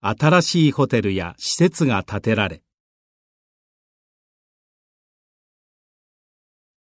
新しいホテルや施設が建てられ